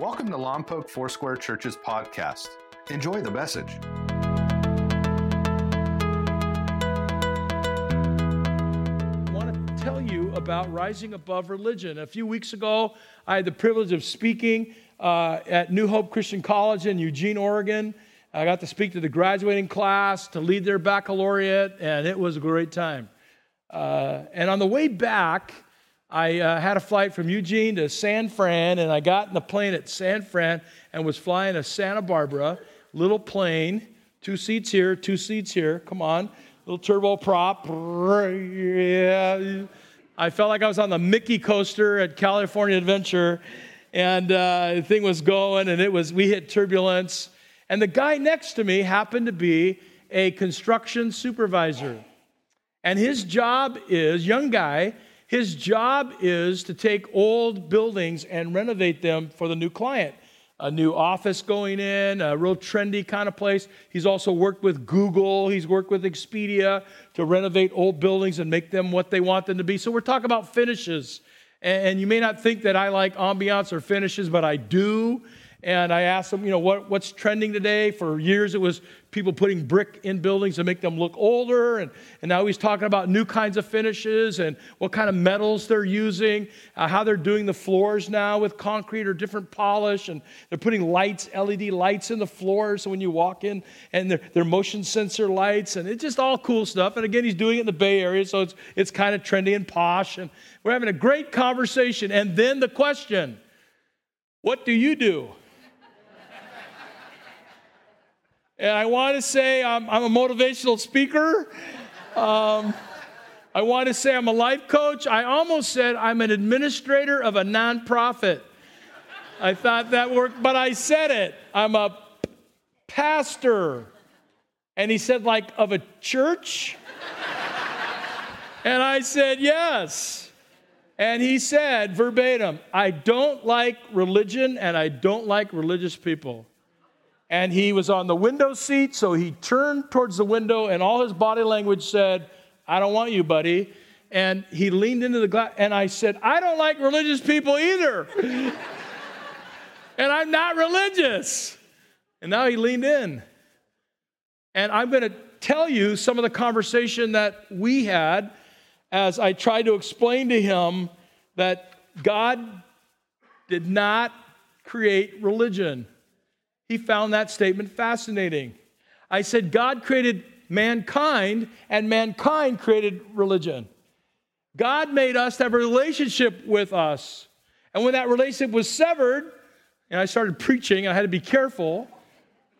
Welcome to Lompoc Foursquare Church's podcast. Enjoy the message. I want to tell you about rising above religion. A few weeks ago, I had the privilege of speaking uh, at New Hope Christian College in Eugene, Oregon. I got to speak to the graduating class, to lead their baccalaureate, and it was a great time. Uh, and on the way back, I uh, had a flight from Eugene to San Fran, and I got in the plane at San Fran and was flying to Santa Barbara, little plane, two seats here, two seats here. Come on, little turbo prop. I felt like I was on the Mickey coaster at California Adventure, and uh, the thing was going, and it was we hit turbulence. And the guy next to me happened to be a construction supervisor. And his job is, young guy, his job is to take old buildings and renovate them for the new client. A new office going in, a real trendy kind of place. He's also worked with Google, he's worked with Expedia to renovate old buildings and make them what they want them to be. So we're talking about finishes. And you may not think that I like ambiance or finishes, but I do. And I asked him, you know, what, what's trending today? For years, it was people putting brick in buildings to make them look older. And, and now he's talking about new kinds of finishes and what kind of metals they're using, uh, how they're doing the floors now with concrete or different polish. And they're putting lights, LED lights in the floors. So when you walk in, and they're, they're motion sensor lights. And it's just all cool stuff. And again, he's doing it in the Bay Area. So it's, it's kind of trendy and posh. And we're having a great conversation. And then the question what do you do? And I want to say I'm, I'm a motivational speaker. Um, I want to say I'm a life coach. I almost said I'm an administrator of a nonprofit. I thought that worked, but I said it. I'm a pastor. And he said, like, of a church? and I said, yes. And he said verbatim, I don't like religion and I don't like religious people and he was on the window seat, so he turned towards the window, and all his body language said, I don't want you, buddy. And he leaned into the glass, and I said, I don't like religious people either. and I'm not religious. And now he leaned in. And I'm going to tell you some of the conversation that we had as I tried to explain to him that God did not create religion. He found that statement fascinating. I said, God created mankind, and mankind created religion. God made us to have a relationship with us. And when that relationship was severed, and I started preaching, I had to be careful.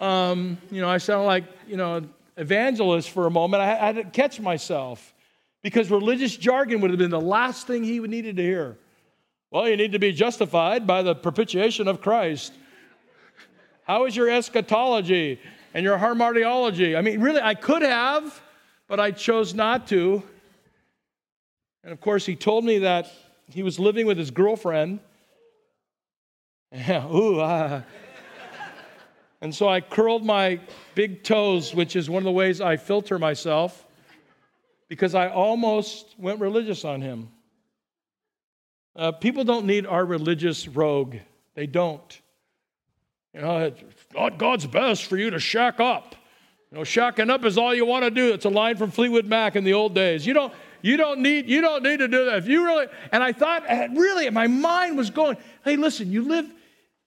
Um, you know, I sounded like, you know, evangelist for a moment. I had to catch myself because religious jargon would have been the last thing he would needed to hear. Well, you need to be justified by the propitiation of Christ. How is your eschatology and your hamartiology? I mean, really, I could have, but I chose not to. And of course, he told me that he was living with his girlfriend. Ooh, ah. and so I curled my big toes, which is one of the ways I filter myself, because I almost went religious on him. Uh, people don't need our religious rogue, they don't. You know, it's not God's best for you to shack up. You know, shacking up is all you want to do. It's a line from Fleetwood Mac in the old days. You don't, you don't need, you don't need to do that. If you really, and I thought, really, my mind was going, hey, listen, you live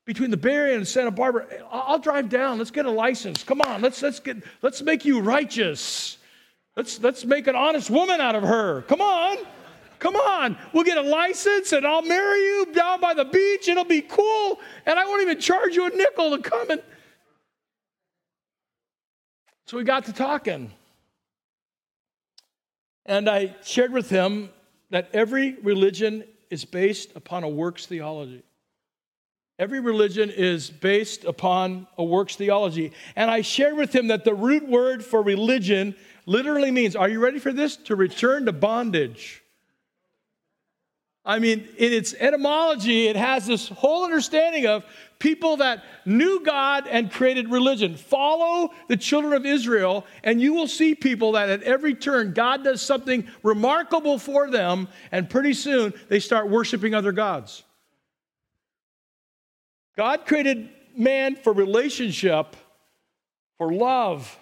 between the Bay and Santa Barbara. I'll drive down. Let's get a license. Come on, let's let's get let's make you righteous. Let's let's make an honest woman out of her. Come on. Come on, we'll get a license and I'll marry you down by the beach. It'll be cool. And I won't even charge you a nickel to come and. So we got to talking. And I shared with him that every religion is based upon a works theology. Every religion is based upon a works theology. And I shared with him that the root word for religion literally means, are you ready for this? To return to bondage. I mean, in its etymology, it has this whole understanding of people that knew God and created religion. Follow the children of Israel, and you will see people that at every turn, God does something remarkable for them, and pretty soon they start worshiping other gods. God created man for relationship, for love,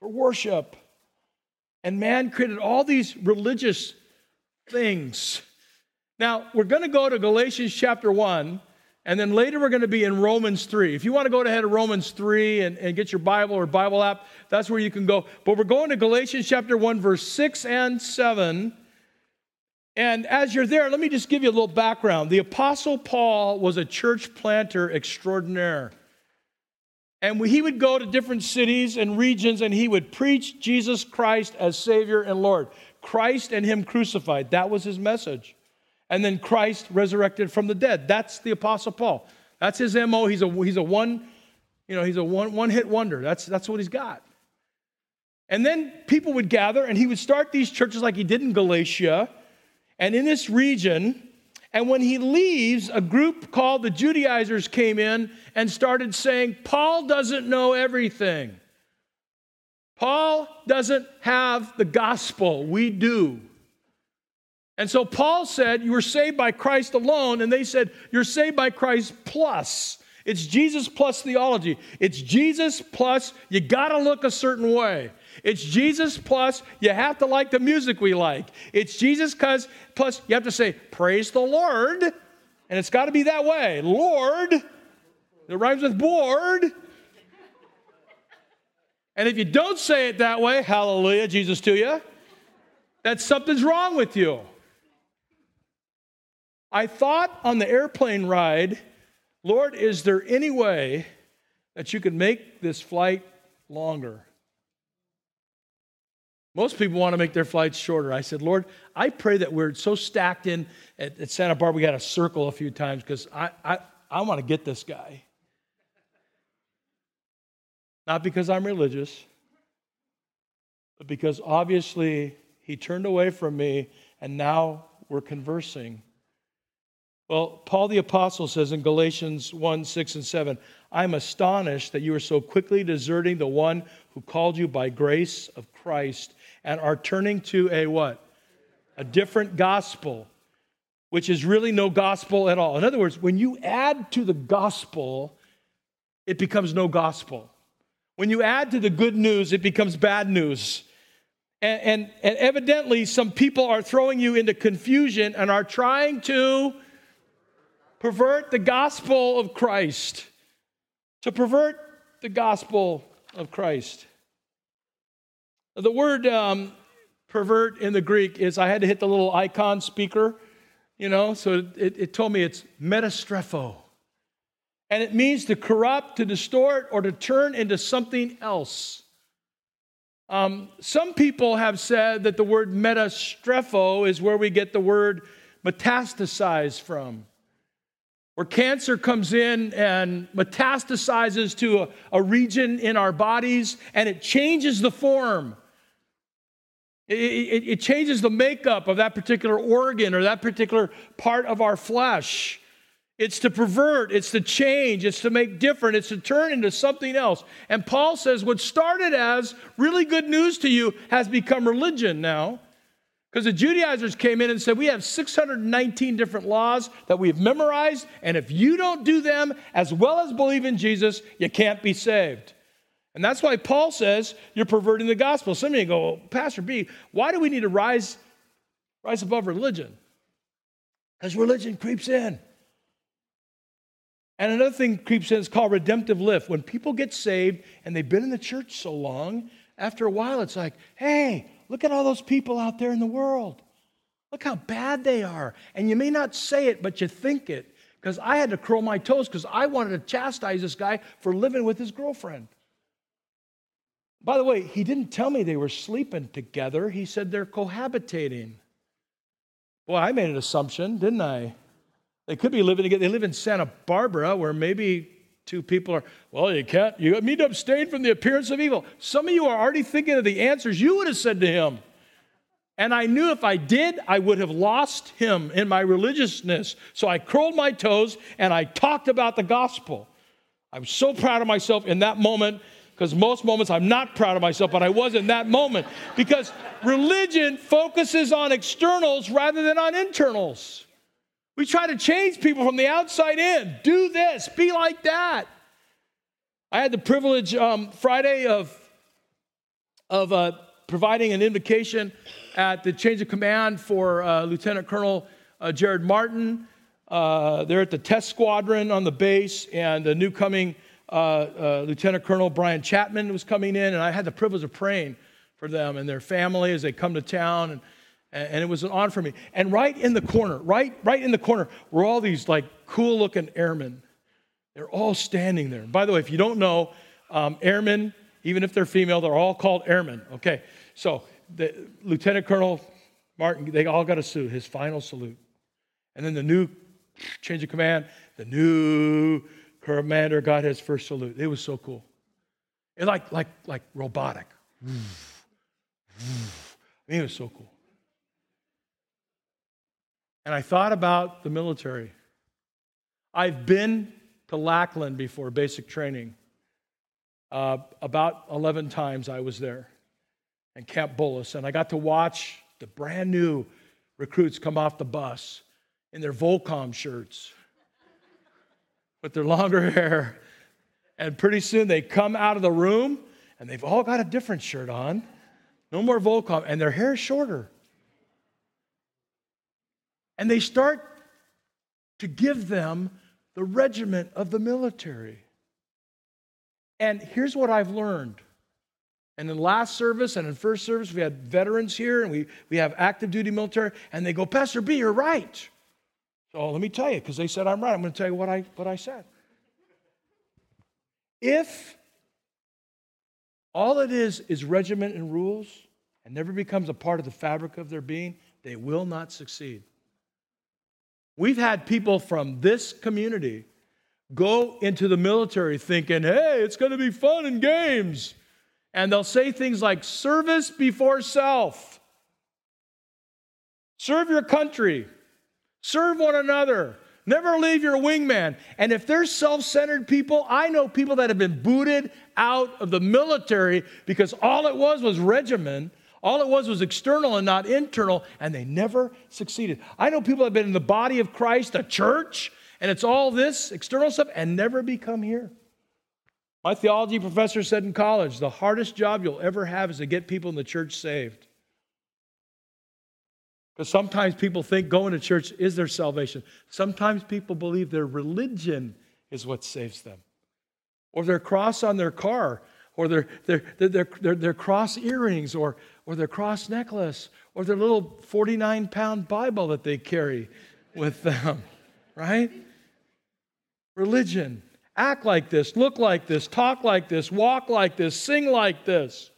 for worship. And man created all these religious things. Now, we're going to go to Galatians chapter 1, and then later we're going to be in Romans 3. If you want to go ahead of Romans 3 and, and get your Bible or Bible app, that's where you can go. But we're going to Galatians chapter 1, verse 6 and 7. And as you're there, let me just give you a little background. The Apostle Paul was a church planter extraordinaire. And he would go to different cities and regions and he would preach Jesus Christ as Savior and Lord. Christ and Him crucified. That was his message. And then Christ resurrected from the dead. That's the Apostle Paul. That's his MO. He's a, he's a one, you know, he's a one, one hit wonder. That's, that's what he's got. And then people would gather and he would start these churches like he did in Galatia and in this region. And when he leaves, a group called the Judaizers came in and started saying, Paul doesn't know everything. Paul doesn't have the gospel. We do. And so Paul said, You were saved by Christ alone. And they said, You're saved by Christ plus. It's Jesus plus theology. It's Jesus plus you got to look a certain way. It's Jesus plus you have to like the music we like. It's Jesus cuz plus you have to say praise the Lord and it's got to be that way. Lord it rhymes with board. And if you don't say it that way, hallelujah, Jesus to you, that something's wrong with you. I thought on the airplane ride, Lord, is there any way that you could make this flight longer? Most people want to make their flights shorter. I said, Lord, I pray that we're so stacked in at, at Santa Barbara, we got to circle a few times because I, I, I want to get this guy. Not because I'm religious, but because obviously he turned away from me and now we're conversing. Well, Paul the Apostle says in Galatians 1 6 and 7, I'm astonished that you are so quickly deserting the one who called you by grace of Christ and are turning to a what? A different gospel, which is really no gospel at all. In other words, when you add to the gospel, it becomes no gospel. When you add to the good news, it becomes bad news. And, and, and, evidently, some people are throwing you into confusion and are trying to pervert the gospel of Christ. To pervert the gospel of Christ. The word um, pervert in the Greek is, I had to hit the little icon speaker, you know, so it, it told me it's metastrepho. And it means to corrupt, to distort, or to turn into something else. Um, some people have said that the word metastrepho is where we get the word metastasize from. Where cancer comes in and metastasizes to a, a region in our bodies and it changes the form. It, it, it, changes the makeup of that particular organ or that particular part of our flesh. It's to pervert, it's to change, it's to make different, it's to turn into something else. And Paul says what started as really good news to you has become religion now. Because the Judaizers came in and said, We have 619 different laws that we've memorized, and if you don't do them as well as believe in Jesus, you can't be saved. And that's why Paul says you're perverting the gospel. Some of you go, well, Pastor B, why do we need to rise, rise above religion? Because religion creeps in. And another thing creeps in is called redemptive lift. When people get saved and they've been in the church so long, after a while it's like, hey, look at all those people out there in the world. Look how bad they are. And you may not say it, but you think it. Because I had to curl my toes because I wanted to chastise this guy for living with his girlfriend. By the way, he didn't tell me they were sleeping together. He said they're cohabitating. Well, I made an assumption, didn't I? They could be living together. They live in Santa Barbara, where maybe two people are, well, you can't, you need to abstain from the appearance of evil. Some of you are already thinking of the answers you would have said to him. And I knew if I did, I would have lost him in my religiousness. So I curled my toes and I talked about the gospel. I was so proud of myself in that moment because most moments I'm not proud of myself, but I was in that moment. Because religion focuses on externals rather than on internals. We try to change people from the outside in. Do this, be like that. I had the privilege um, Friday of, of uh, providing an invocation at the change of command for uh, Lieutenant Colonel uh, Jared Martin. Uh, they're at the test squadron on the base, and the new coming uh, uh, Lieutenant Colonel Brian Chapman was coming in, and I had the privilege of praying for them and their family as they come to town. And, and it was an honor for me. And right in the corner, right, right in the corner, were all these like cool looking airmen. They're all standing there. By the way, if you don't know, um, airmen, even if they're female, they're all called airmen. Okay, so the Lieutenant Colonel Martin, they all got a salute, his final salute. And then the new change of command, the new commander got his first salute. It was so cool. It like like like robotic. I mean, it was so cool. And I thought about the military. I've been to Lackland before, basic training. Uh, about 11 times I was there and Camp Bullis, and I got to watch the brand new recruits come off the bus in their Volcom shirts with their longer hair. And pretty soon they come out of the room and they've all got a different shirt on. No more Volcom, and their hair is shorter. And they start to give them the regiment of the military. And here's what I've learned. And in last service and in first service, we had veterans here and we, we have active duty military, and they go, Pastor B, you're right. So let me tell you, because they said I'm right, I'm going to tell you what I, what I said. If all it is is regiment and rules and never becomes a part of the fabric of their being, they will not succeed. We've had people from this community go into the military thinking, hey, it's going to be fun and games. And they'll say things like service before self, serve your country, serve one another, never leave your wingman. And if they're self centered people, I know people that have been booted out of the military because all it was was regimen. All it was was external and not internal, and they never succeeded. I know people have been in the body of Christ, a church, and it's all this external stuff and never become here. My theology professor said in college the hardest job you'll ever have is to get people in the church saved. Because sometimes people think going to church is their salvation. Sometimes people believe their religion is what saves them, or their cross on their car, or their, their, their, their, their cross earrings, or, or their cross necklace, or their little 49 pound Bible that they carry with them, right? Religion act like this, look like this, talk like this, walk like this, sing like this.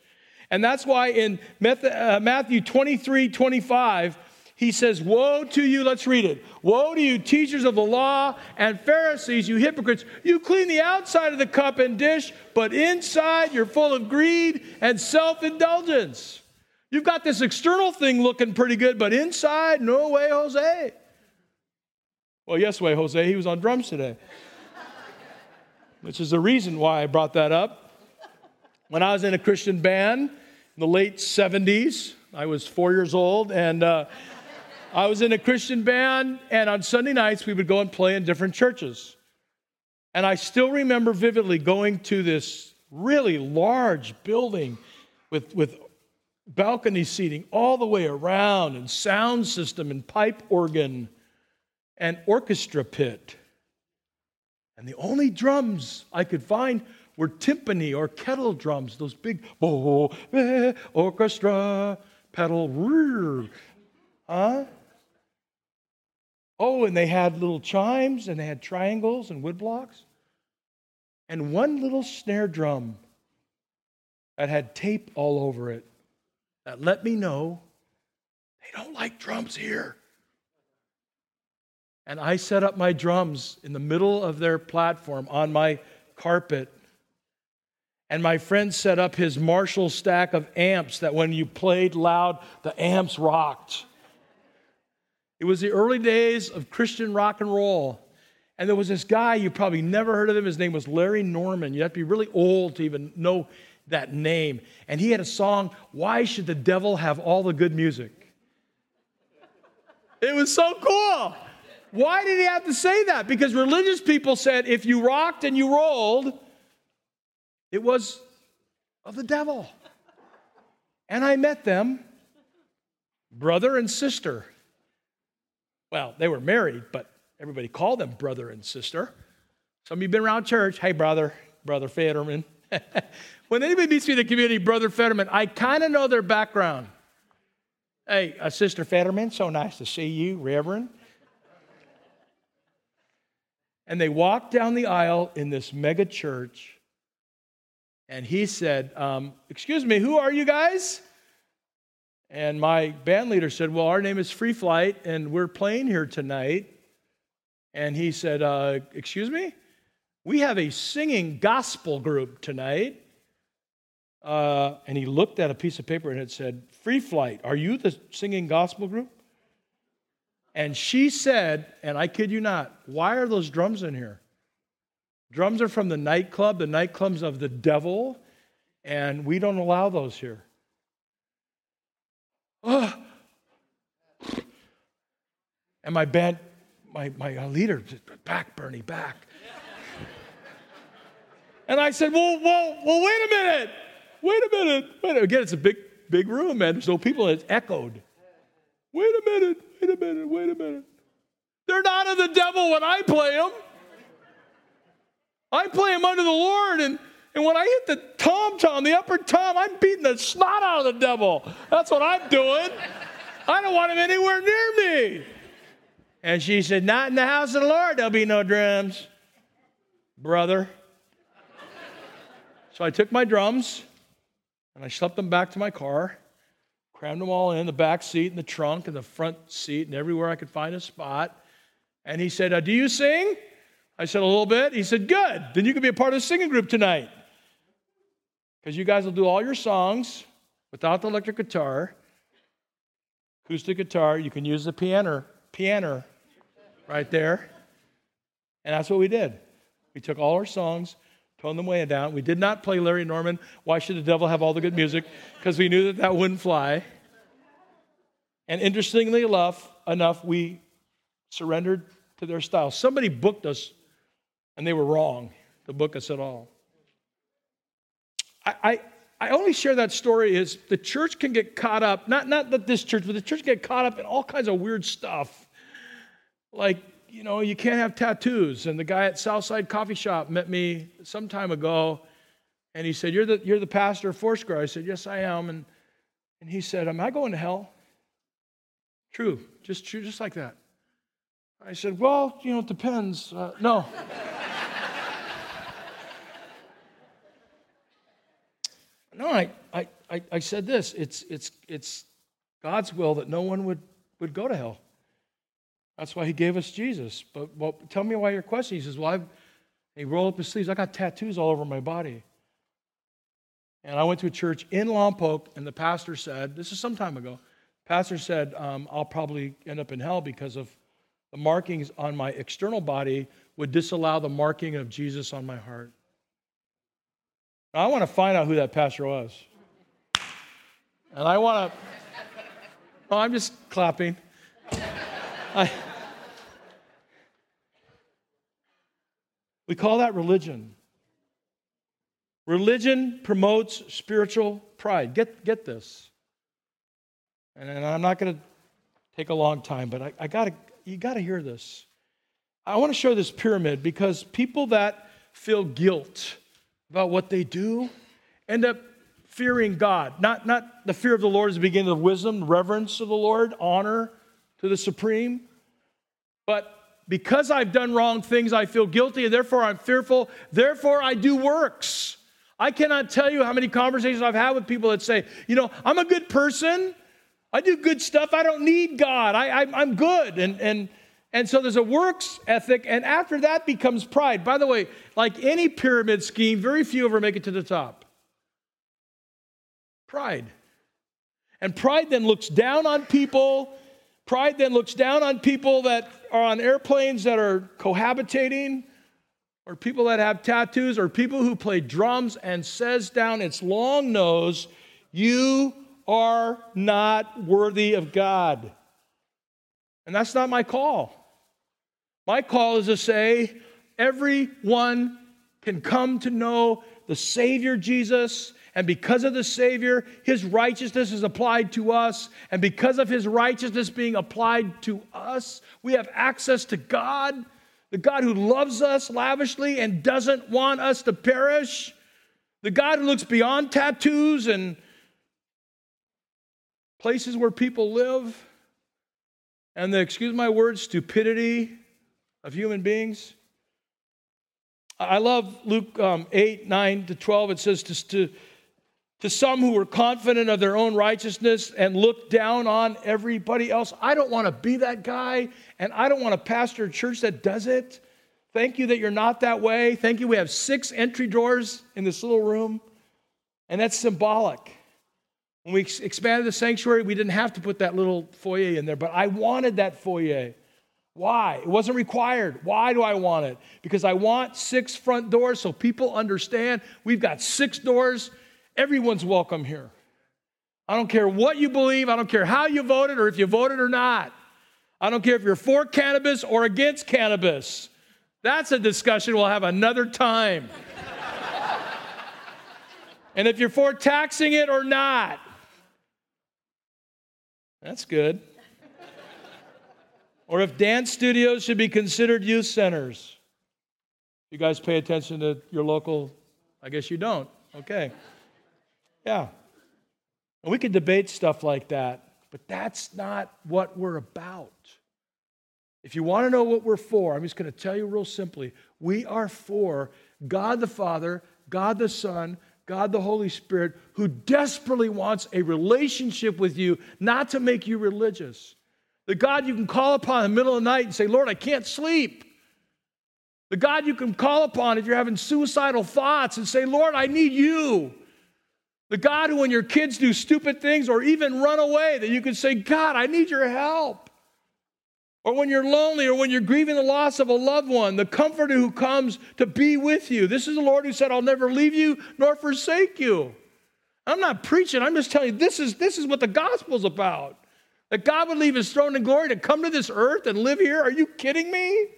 And that's why in uh, Matthew 23 25, he says, Woe to you, let's read it. Woe to you, teachers of the law and Pharisees, you hypocrites. You clean the outside of the cup and dish, but inside you're full of greed and self indulgence. You've got this external thing looking pretty good, but inside, no way, Jose. Well, yes, way, Jose. He was on drums today which is the reason why I brought that up. When I was in a Christian band in the late 70s, I was four years old, and uh, I was in a Christian band, and on Sunday nights we would go and play in different churches. And I still remember vividly going to this really large building with, with balcony seating all the way around, and sound system, and pipe organ, and orchestra pit. And the only drums I could find were timpani or kettle drums, those big oh, eh, orchestra pedal. Huh? Oh, and they had little chimes and they had triangles and wood blocks. And one little snare drum that had tape all over it that let me know they don't like drums here. And I set up my drums in the middle of their platform on my carpet. And my friend set up his Marshall stack of amps that when you played loud, the amps rocked. It was the early days of Christian rock and roll. And there was this guy, you probably never heard of him. His name was Larry Norman. You have to be really old to even know that name. And he had a song, Why Should the Devil Have All the Good Music? It was so cool. Why did he have to say that? Because religious people said if you rocked and you rolled, it was of the devil. And I met them, brother and sister. Well, they were married, but everybody called them brother and sister. Some of you been around church. Hey, brother, brother Fetterman. when anybody meets me in the community, brother Fetterman, I kind of know their background. Hey, uh, Sister Fetterman, so nice to see you, Reverend. And they walked down the aisle in this mega church, and he said, um, Excuse me, who are you guys? And my band leader said, Well, our name is Free Flight, and we're playing here tonight. And he said, uh, Excuse me? We have a singing gospel group tonight. Uh, and he looked at a piece of paper and it said, Free Flight, are you the singing gospel group? And she said, and I kid you not, why are those drums in here? Drums are from the nightclub, the nightclubs of the devil, and we don't allow those here. Oh. And my band, my, my leader, back, Bernie, back. And I said, well, well, well, wait a minute. Wait a minute. Wait. Again, it's a big, big room, man. There's no people, and it's echoed. Wait a minute. Wait a minute. Wait a minute. They're not of the devil when I play them. I play them under the Lord, and, and when I hit the tom tom, the upper tom, I'm beating the snot out of the devil. That's what I'm doing. I don't want him anywhere near me. And she said, Not in the house of the Lord, there'll be no drums, brother. So I took my drums and I schlepped them back to my car, crammed them all in the back seat, and the trunk, and the front seat, and everywhere I could find a spot. And he said, uh, Do you sing? I said, A little bit. He said, Good. Then you can be a part of the singing group tonight. Because you guys will do all your songs without the electric guitar, acoustic guitar. You can use the piano, piano right there. And that's what we did. We took all our songs, toned them way down. We did not play Larry Norman. Why should the devil have all the good music? Because we knew that that wouldn't fly. And interestingly enough, enough, we surrendered to their style. Somebody booked us, and they were wrong to book us at all. I, I, I only share that story is the church can get caught up, not, not that this church, but the church can get caught up in all kinds of weird stuff. Like you know, you can't have tattoos. And the guy at Southside Coffee Shop met me some time ago, and he said, You're the, you're the pastor of Foursquare. I said, Yes, I am. And, and he said, Am I going to hell? True, just true, just like that. I said, Well, you know, it depends. Uh, no. no, I, I, I, said this it's, it's, it's God's will that no one would, would go to hell. That's why he gave us Jesus. But well, tell me why you're questioning. He says, Well, I've, he rolled up his sleeves. I got tattoos all over my body. And I went to a church in Lompoc, and the pastor said, This is some time ago. Pastor said, um, I'll probably end up in hell because of the markings on my external body would disallow the marking of Jesus on my heart. Now, I want to find out who that pastor was. And I want to, oh, I'm just clapping. I, We call that religion. Religion promotes spiritual pride. Get, get this. And, I'm not going to take a long time, but I, I gotta, you got to hear this. I want to show this pyramid because people that feel guilt about what they do end up fearing God. Not, not the fear of the Lord is the beginning of wisdom, reverence of the Lord, honor to the supreme, but because I've done wrong things, I feel guilty, and therefore I'm fearful. Therefore, I do works. I cannot tell you how many conversations I've had with people that say, you know, I'm a good person. I do good stuff. I don't need God. I, am good. And, and, and so there's a works ethic, and after that becomes pride. By the way, like any pyramid scheme, very few ever make it to the top. Pride. And pride then looks down on people Pride then looks down on people that are on airplanes that are cohabitating, or people that have tattoos, or people who play drums and says down its long nose, You are not worthy of God. And that's not my call. My call is to say, everyone can come to know the Savior Jesus. And because of the Savior, His righteousness is applied to us. And because of His righteousness being applied to us, we have access to God, the God who loves us lavishly and doesn't want us to perish, the God who looks beyond tattoos and places where people live, and the, excuse my word, stupidity of human beings. I love Luke um, 8, 9 to 12. It says, to, to, to some who were confident of their own righteousness and looked down on everybody else. I don't want to be that guy, and I don't want to pastor a church that does it. Thank you that you're not that way. Thank you. We have six entry doors in this little room, and that's symbolic. When we expanded the sanctuary, we didn't have to put that little foyer in there, but I wanted that foyer. Why? It wasn't required. Why do I want it? Because I want six front doors so people understand we've got six doors. Everyone's welcome here. I don't care what you believe, I don't care how you voted or if you voted or not. I don't care if you're for cannabis or against cannabis. That's a discussion we'll have another time. and if you're for taxing it or not, that's good. Or if dance studios should be considered youth centers. You guys pay attention to your local, I guess you don't. Okay. Yeah. And we could debate stuff like that, but that's not what we're about. If you want to know what we're for, I'm just going to tell you real simply. We are for God the Father, God the Son, God the Holy Spirit, who desperately wants a relationship with you, not to make you religious. The God you can call upon in the middle of the night and say, Lord, I can't sleep. The God you can call upon if you're having suicidal thoughts and say, Lord, I need you. The God who, when your kids do stupid things or even run away, that you can say, God, I need your help or when you're lonely, or when you're grieving the loss of a loved one, the comforter who comes to be with you. This is the Lord who said, I'll never leave you nor forsake you. I'm not preaching, I'm just telling you this is, this is what the gospel's about. That God would leave his throne in glory to come to this earth and live here. Are you kidding me?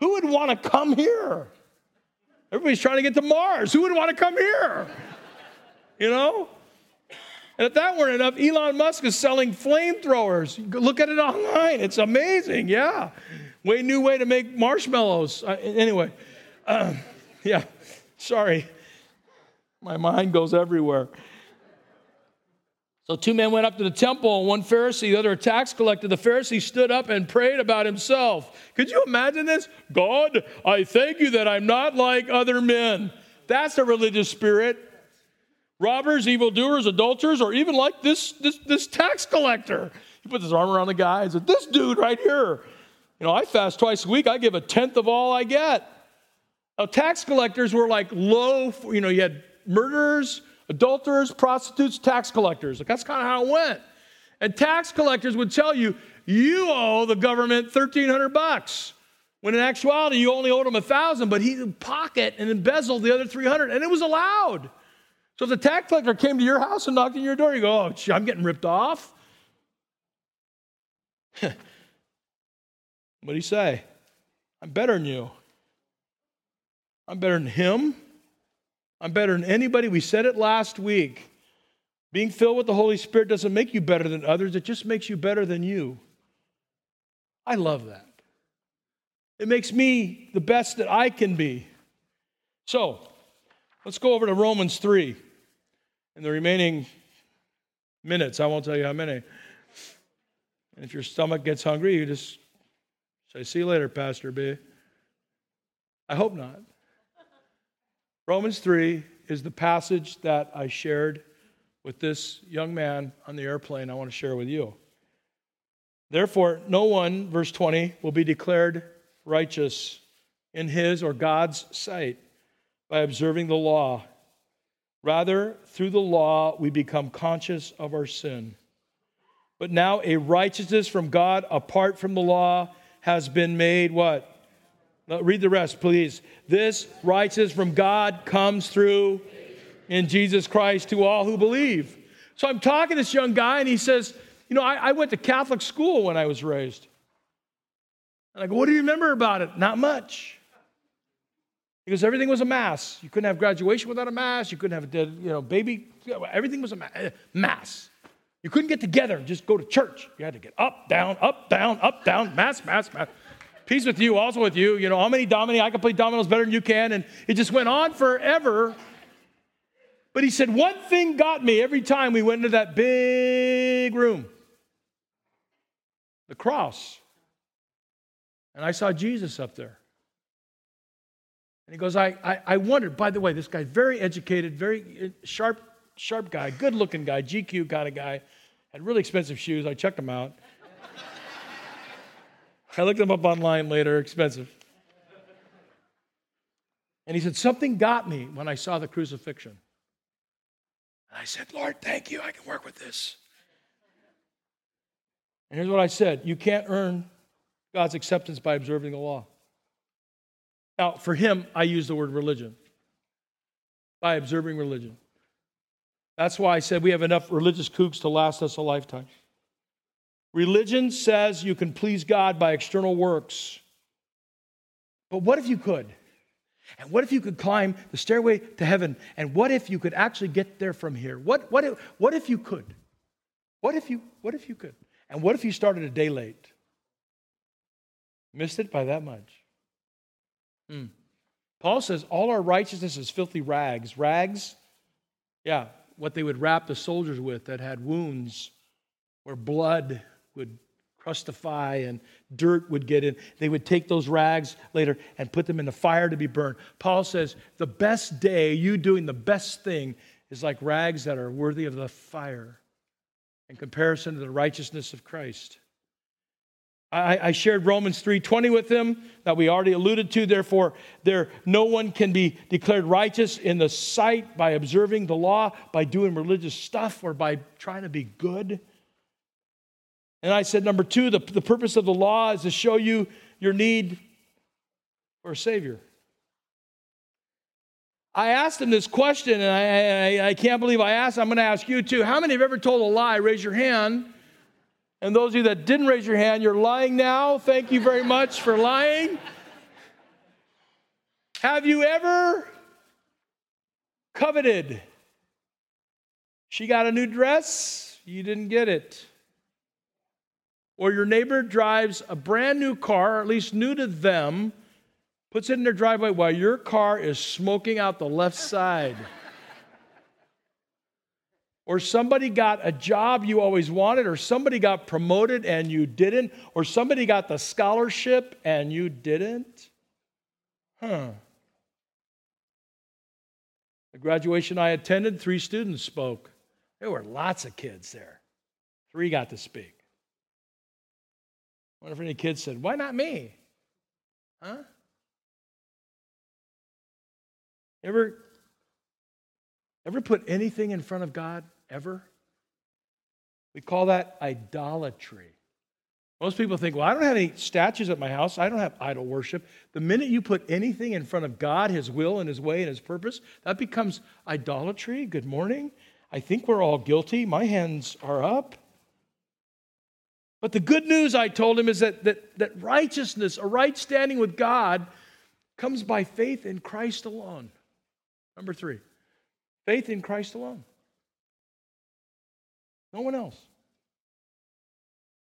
Who would want to come here? Everybody's trying to get to Mars. Who would want to come here? You know? And if that weren't enough, Elon Musk is selling flamethrowers. Look at it online. It's amazing. Yeah. Way new way to make marshmallows. Uh, anyway, uh, yeah. Sorry. My mind goes everywhere. So two men went up to the temple, one Pharisee, the other a tax collector. The Pharisee stood up and prayed about himself. Could you imagine this? God, I thank you that I'm not like other men. That's a religious spirit robbers, evildoers, adulterers, or even like this, this, this tax collector. He puts his arm around the guy and said, This dude right here, you know, I fast twice a week, I give a tenth of all I get. Now, tax collectors were like low, you know, you had murderers, adulterers, prostitutes, tax collectors. Like, that's kind of how it went. And tax collectors would tell you, you owe the government 1300 bucks. When in actuality, you only owed him a thousand, but he pocket and embezzled the other 300, and it was allowed. So if the tax collector came to your house and knocked on your door, you go, oh, gee, I'm getting ripped off. what do you say? I'm better than you. I'm better than him. I'm better than anybody. We said it last week. Being filled with the Holy Spirit doesn't make you better than others, it just makes you better than you. I love that. It makes me the best that I can be. So, let's go over to Romans 3. In the remaining minutes, I won't tell you how many. And if your stomach gets hungry, you just say, See you later, Pastor B. I hope not. Romans 3 is the passage that I shared with this young man on the airplane. I want to share with you. Therefore, no one, verse 20, will be declared righteous in his or God's sight by observing the law Rather, through the law, we become conscious of our sin. But now a righteousness from God apart from the law has been made what? Read the rest, please. This righteousness from God comes through in Jesus Christ to all who believe. So I'm talking to this young guy, and he says, You know, I, I went to Catholic school when I was raised. And I go, What do you remember about it? Not much. Because everything was a mass. You couldn't have graduation without a mass. You couldn't have a dead, you know, baby. Everything was a eh, mass. You couldn't get together and just go to church. You had to get up, down, up, down, up, down, mass, mass, mass. Peace with you, also with you. You know, how many dominoes? I can play dominoes better than you can. And it just went on forever. But he said, one thing got me every time we went into that big room the cross. And I saw Jesus up there. And he goes, I, I, I wondered, by the way, this guy, very educated, very uh, sharp, sharp guy, good looking guy, GQ kind of guy, had really expensive shoes. I checked them out. I looked them up online later, expensive. And he said, Something got me when I saw the crucifixion. And I said, Lord, thank you. I can work with this. And here's what I said You can't earn God's acceptance by observing the law. Now, for him, I use the word religion by observing religion. That's why I said we have enough religious kooks to last us a lifetime. Religion says you can please God by external works. But what if you could? And what if you could climb the stairway to heaven? And what if you could actually get there from here? What, what, if, what if you could? What if you, what if you could? And what if you started a day late? Missed it by that much. Hmm. Paul says all our righteousness is filthy rags. Rags, yeah, what they would wrap the soldiers with that had wounds where blood would crustify and dirt would get in. They would take those rags later and put them in the fire to be burned. Paul says the best day, you doing the best thing, is like rags that are worthy of the fire in comparison to the righteousness of Christ. I, shared Romans 3:20 with them that we already alluded to. Therefore, there no one can be declared righteous in the sight by observing the law, by doing religious stuff, or by trying to be good. And I said, number two, the, the purpose of the law is to show you your need for a Savior. I asked him this question, and I, I, I can't believe I asked. I'm going to ask you too. How many have ever told a lie? Raise your hand. And those of you that didn't raise your hand, you're lying now. Thank you very much for lying. Have you ever coveted? She got a new dress, you didn't get it. Or your neighbor drives a brand new car, or at least new to them, puts it in their driveway while your car is smoking out the left side or somebody got a job you always wanted, or somebody got promoted and you didn't, or somebody got the scholarship and you didn't? Huh. The graduation I attended, three students spoke. There were lots of kids there. Three got to speak. Wonder if any kids said, Why not me? Huh? Ever, ever put anything in front of God? ever? We call that idolatry. Most people think, well, I don't have any statues at my house. I don't have idol worship. The minute you put anything in front of God, His will and His way and His purpose, that becomes idolatry. Good morning. I think we're all guilty. My hands are up. But the good news I told him is that, that, that righteousness, a right standing with God, comes by faith in Christ alone. Number three, faith in Christ alone. No one else.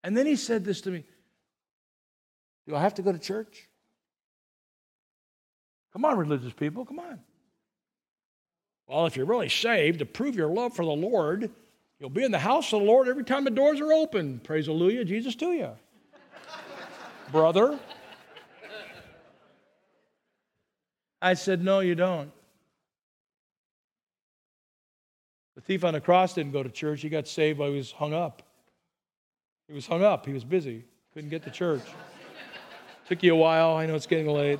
And then he said this to me Do I have to go to church? Come on, religious people, come on. Well, if you're really saved, to prove your love for the Lord, you'll be in the house of the Lord every time the doors are open. Praise Hallelujah, Jesus to you. Brother. I said, No, you don't. The thief on the cross didn't go to church. He got saved while he was hung up. He was hung up. He was busy. Couldn't get to church. Took you a while. I know it's getting late.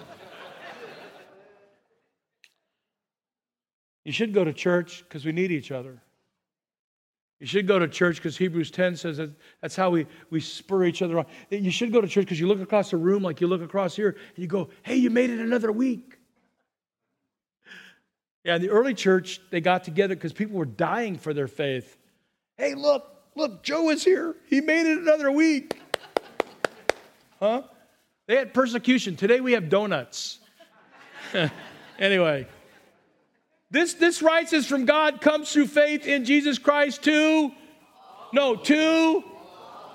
You should go to church because we need each other. You should go to church because Hebrews 10 says that that's how we, we spur each other on. You should go to church because you look across the room like you look across here and you go, hey, you made it another week. Yeah, in the early church, they got together because people were dying for their faith. Hey, look, look, Joe is here. He made it another week. Huh? They had persecution. Today we have donuts. anyway, this, this righteousness from God comes through faith in Jesus Christ to, no, to,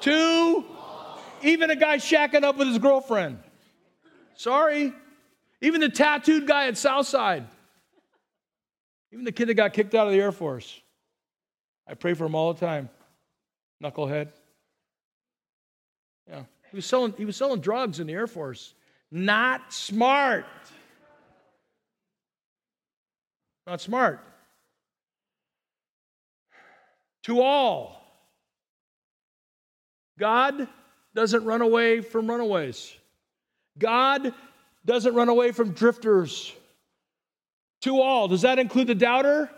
to, even a guy shacking up with his girlfriend. Sorry. Even the tattooed guy at Southside. Even the kid that got kicked out of the Air Force. I pray for him all the time. Knucklehead. Yeah. He was selling, he was selling drugs in the Air Force. Not smart. Not smart. To all. God doesn't run away from runaways. God doesn't run away from drifters. To all. Does that include the doubter?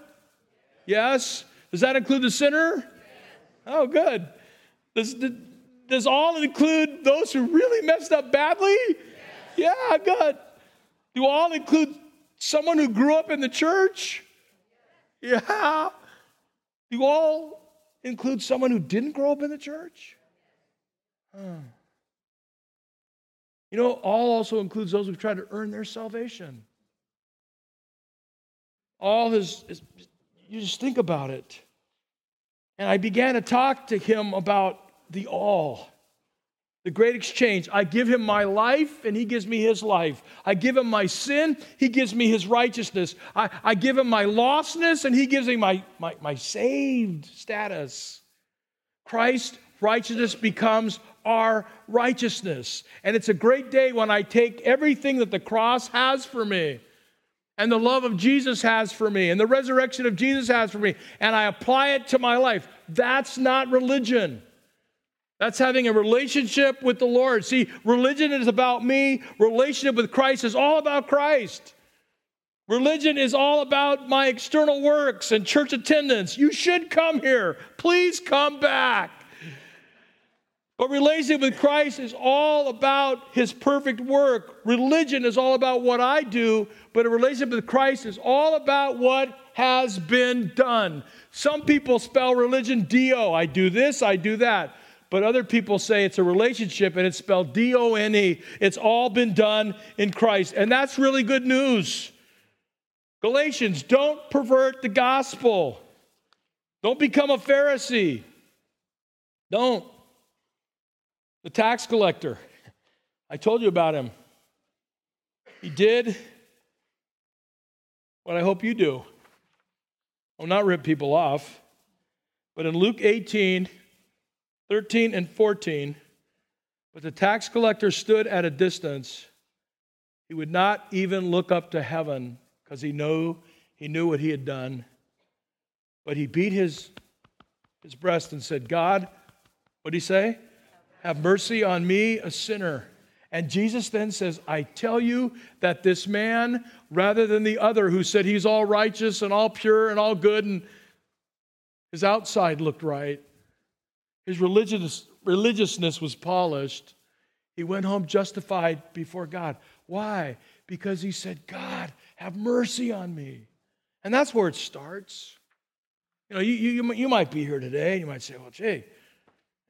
Yes. Does that include the sinner? Oh, good. Does, does all include those who really messed up badly? Yeah, good. Do all include someone who grew up in the church? Yeah. Do all include someone who didn't grow up in the church? Huh. You know, all also includes those who've tried to earn their salvation. All is, is, you just think about it. And I began to talk to him about the all, the great exchange. I give him my life, and he gives me his life. I give him my sin, he gives me his righteousness. I, I give him my lostness, and he gives me my, my, my saved status. Christ righteousness becomes our righteousness. And it's a great day when I take everything that the cross has for me and the love of Jesus has for me and the resurrection of Jesus has for me and I apply it to my life. That's not religion. That's having a relationship with the Lord. See, religion is about me, relationship with Christ is all about Christ. Religion is all about my external works and church attendance. You should come here. Please come back. But relationship with Christ is all about his perfect work. Religion is all about what I do, but a relationship with Christ is all about what has been done. Some people spell religion D O. I do this, I do that. But other people say it's a relationship and it's spelled D O N E. It's all been done in Christ. And that's really good news. Galatians, don't pervert the gospel. Don't become a Pharisee. Don't. The tax collector, I told you about him. He did what I hope you do. I'll not rip people off. But in Luke 18, 13 and 14, but the tax collector stood at a distance. He would not even look up to heaven because he knew he knew what he had done. But he beat his, his breast and said, God, what did he say? Have mercy on me, a sinner. And Jesus then says, I tell you that this man, rather than the other who said he's all righteous and all pure and all good, and his outside looked right, his religious, religiousness was polished, he went home justified before God. Why? Because he said, God, have mercy on me. And that's where it starts. You know, you, you, you might be here today, and you might say, well, gee,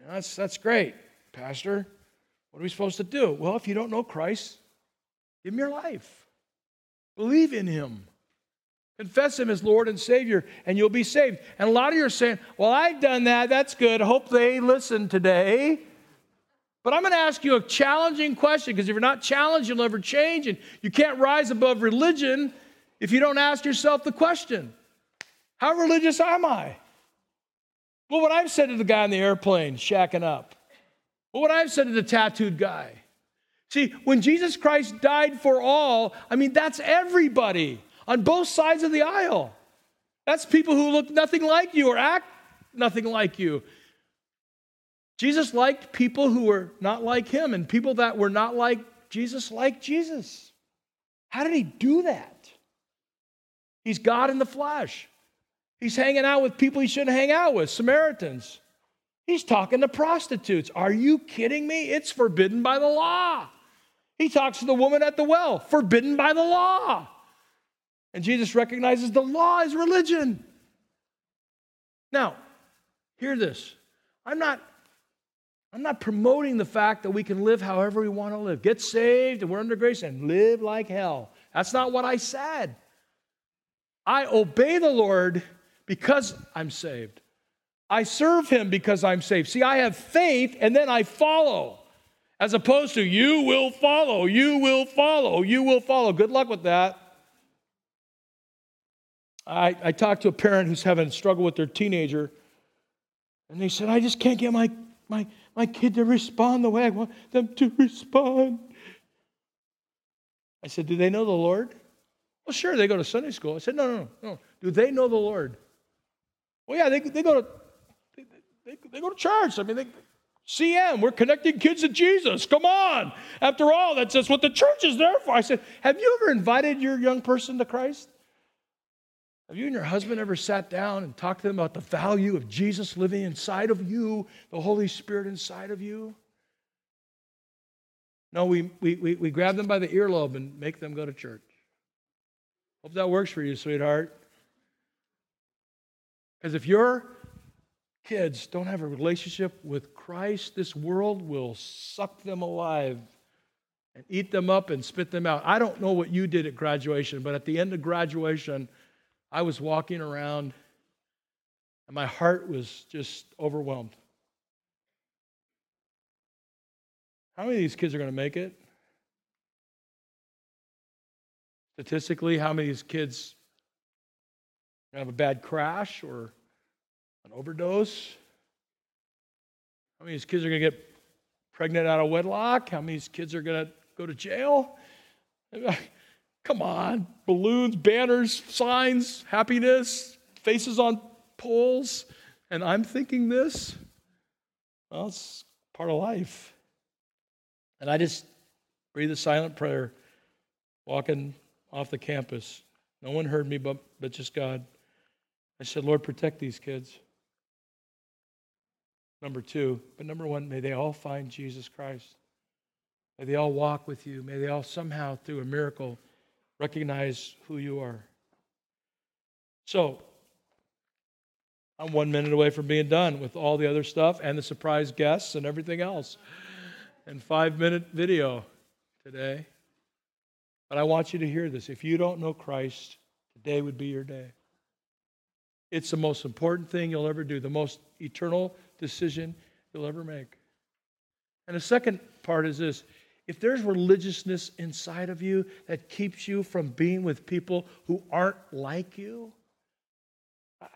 that's, that's great. Pastor, what are we supposed to do? Well, if you don't know Christ, give him your life. Believe in him. Confess him as Lord and Savior, and you'll be saved. And a lot of you are saying, Well, I've done that. That's good. Hope they listen today. But I'm going to ask you a challenging question because if you're not challenged, you'll never change. And you can't rise above religion if you don't ask yourself the question How religious am I? Well, what I've said to the guy on the airplane shacking up, what I've said to the tattooed guy. See, when Jesus Christ died for all, I mean, that's everybody on both sides of the aisle. That's people who look nothing like you or act nothing like you. Jesus liked people who were not like him, and people that were not like Jesus liked Jesus. How did he do that? He's God in the flesh. He's hanging out with people he shouldn't hang out with, Samaritans. He's talking to prostitutes. Are you kidding me? It's forbidden by the law. He talks to the woman at the well, forbidden by the law. And Jesus recognizes the law is religion. Now, hear this. I'm not I'm not promoting the fact that we can live however we want to live. Get saved and we're under grace and live like hell. That's not what I said. I obey the Lord because I'm saved. I serve him because I'm saved. See, I have faith and then I follow, as opposed to you will follow, you will follow, you will follow. Good luck with that. I, I talked to a parent who's having a struggle with their teenager, and they said, I just can't get my, my, my kid to respond the way I want them to respond. I said, Do they know the Lord? Well, sure, they go to Sunday school. I said, No, no, no. Do they know the Lord? Well, yeah, they, they go to they, they, they go to church. I mean, they, CM, we're connecting kids to Jesus. Come on. After all, that's just what the church is there for. I said, Have you ever invited your young person to Christ? Have you and your husband ever sat down and talked to them about the value of Jesus living inside of you, the Holy Spirit inside of you? No, we, we, we, we grab them by the earlobe and make them go to church. Hope that works for you, sweetheart. Because if your kids don't have a relationship with Christ, this world will suck them alive and eat them up and spit them out. I don't know what you did at graduation, but at the end of graduation, I was walking around and my heart was just overwhelmed. How many of these kids are going to make it? Statistically, how many of these kids are going to have a bad crash or an overdose? How many of these kids are going to get pregnant out of wedlock? How many of these kids are going to go to jail? Come on, balloons, banners, signs, happiness, faces on poles. And I'm thinking this. Well, it's part of life. And I just breathe a silent prayer walking off the campus. No one heard me but, but just God. I said, Lord, protect these kids. Number two, but number one, may they all find Jesus Christ. May they all walk with you. May they all somehow, through a miracle, Recognize who you are. So, I'm one minute away from being done with all the other stuff and the surprise guests and everything else. And five minute video today. But I want you to hear this. If you don't know Christ, today would be your day. It's the most important thing you'll ever do, the most eternal decision you'll ever make. And the second part is this if there's religiousness inside of you that keeps you from being with people who aren't like you,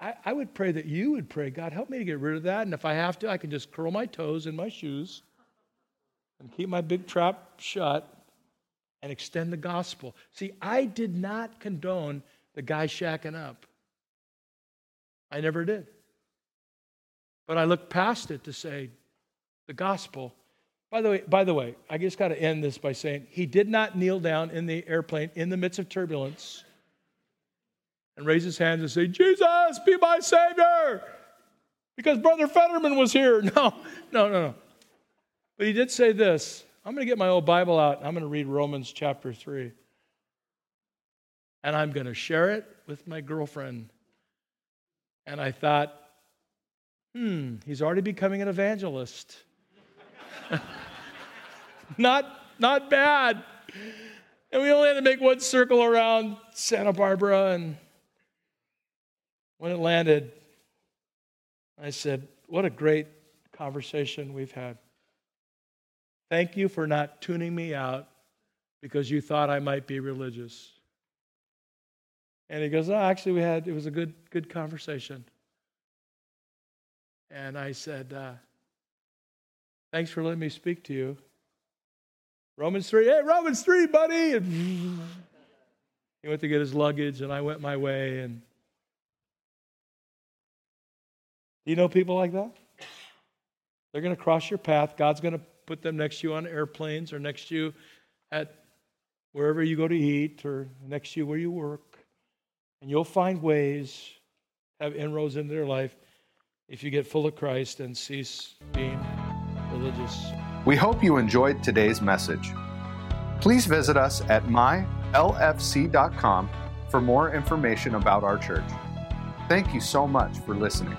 I, I, would pray that you would pray, God, help me to get rid of that. And if I have to, I can just curl my toes in my shoes and keep my big trap shut and extend the gospel. See, I did not condone the guy shacking up. I never did. But I looked past it to say, the gospel by the way, by the way, I just got to end this by saying he did not kneel down in the airplane in the midst of turbulence and raise his hands and say, Jesus, be my Savior, because Brother Fetterman was here. No, no, no, no. But he did say this. I'm going to get my old Bible out. I'm going to read Romans chapter 3. And I'm going to share it with my girlfriend. And I thought, hmm, he's already becoming an evangelist. not, not bad. And we only had to make one circle around Santa Barbara. And when it landed, I said, What a great conversation we've had. Thank you for not tuning me out because you thought I might be religious. And he goes, Oh, actually, we had, it was a good, good conversation. And I said, uh, Thanks for letting me speak to you. Romans 3, hey, Romans 3, buddy. And he went to get his luggage, and I went my way. And you know people like that? They're going to cross your path. God's going to put them next to you on airplanes or next to you at wherever you go to eat or next to you where you work. And you'll find ways have inroads into their life if you get full of Christ and cease being religious. We hope you enjoyed today's message. Please visit us at mylfc.com for more information about our church. Thank you so much for listening.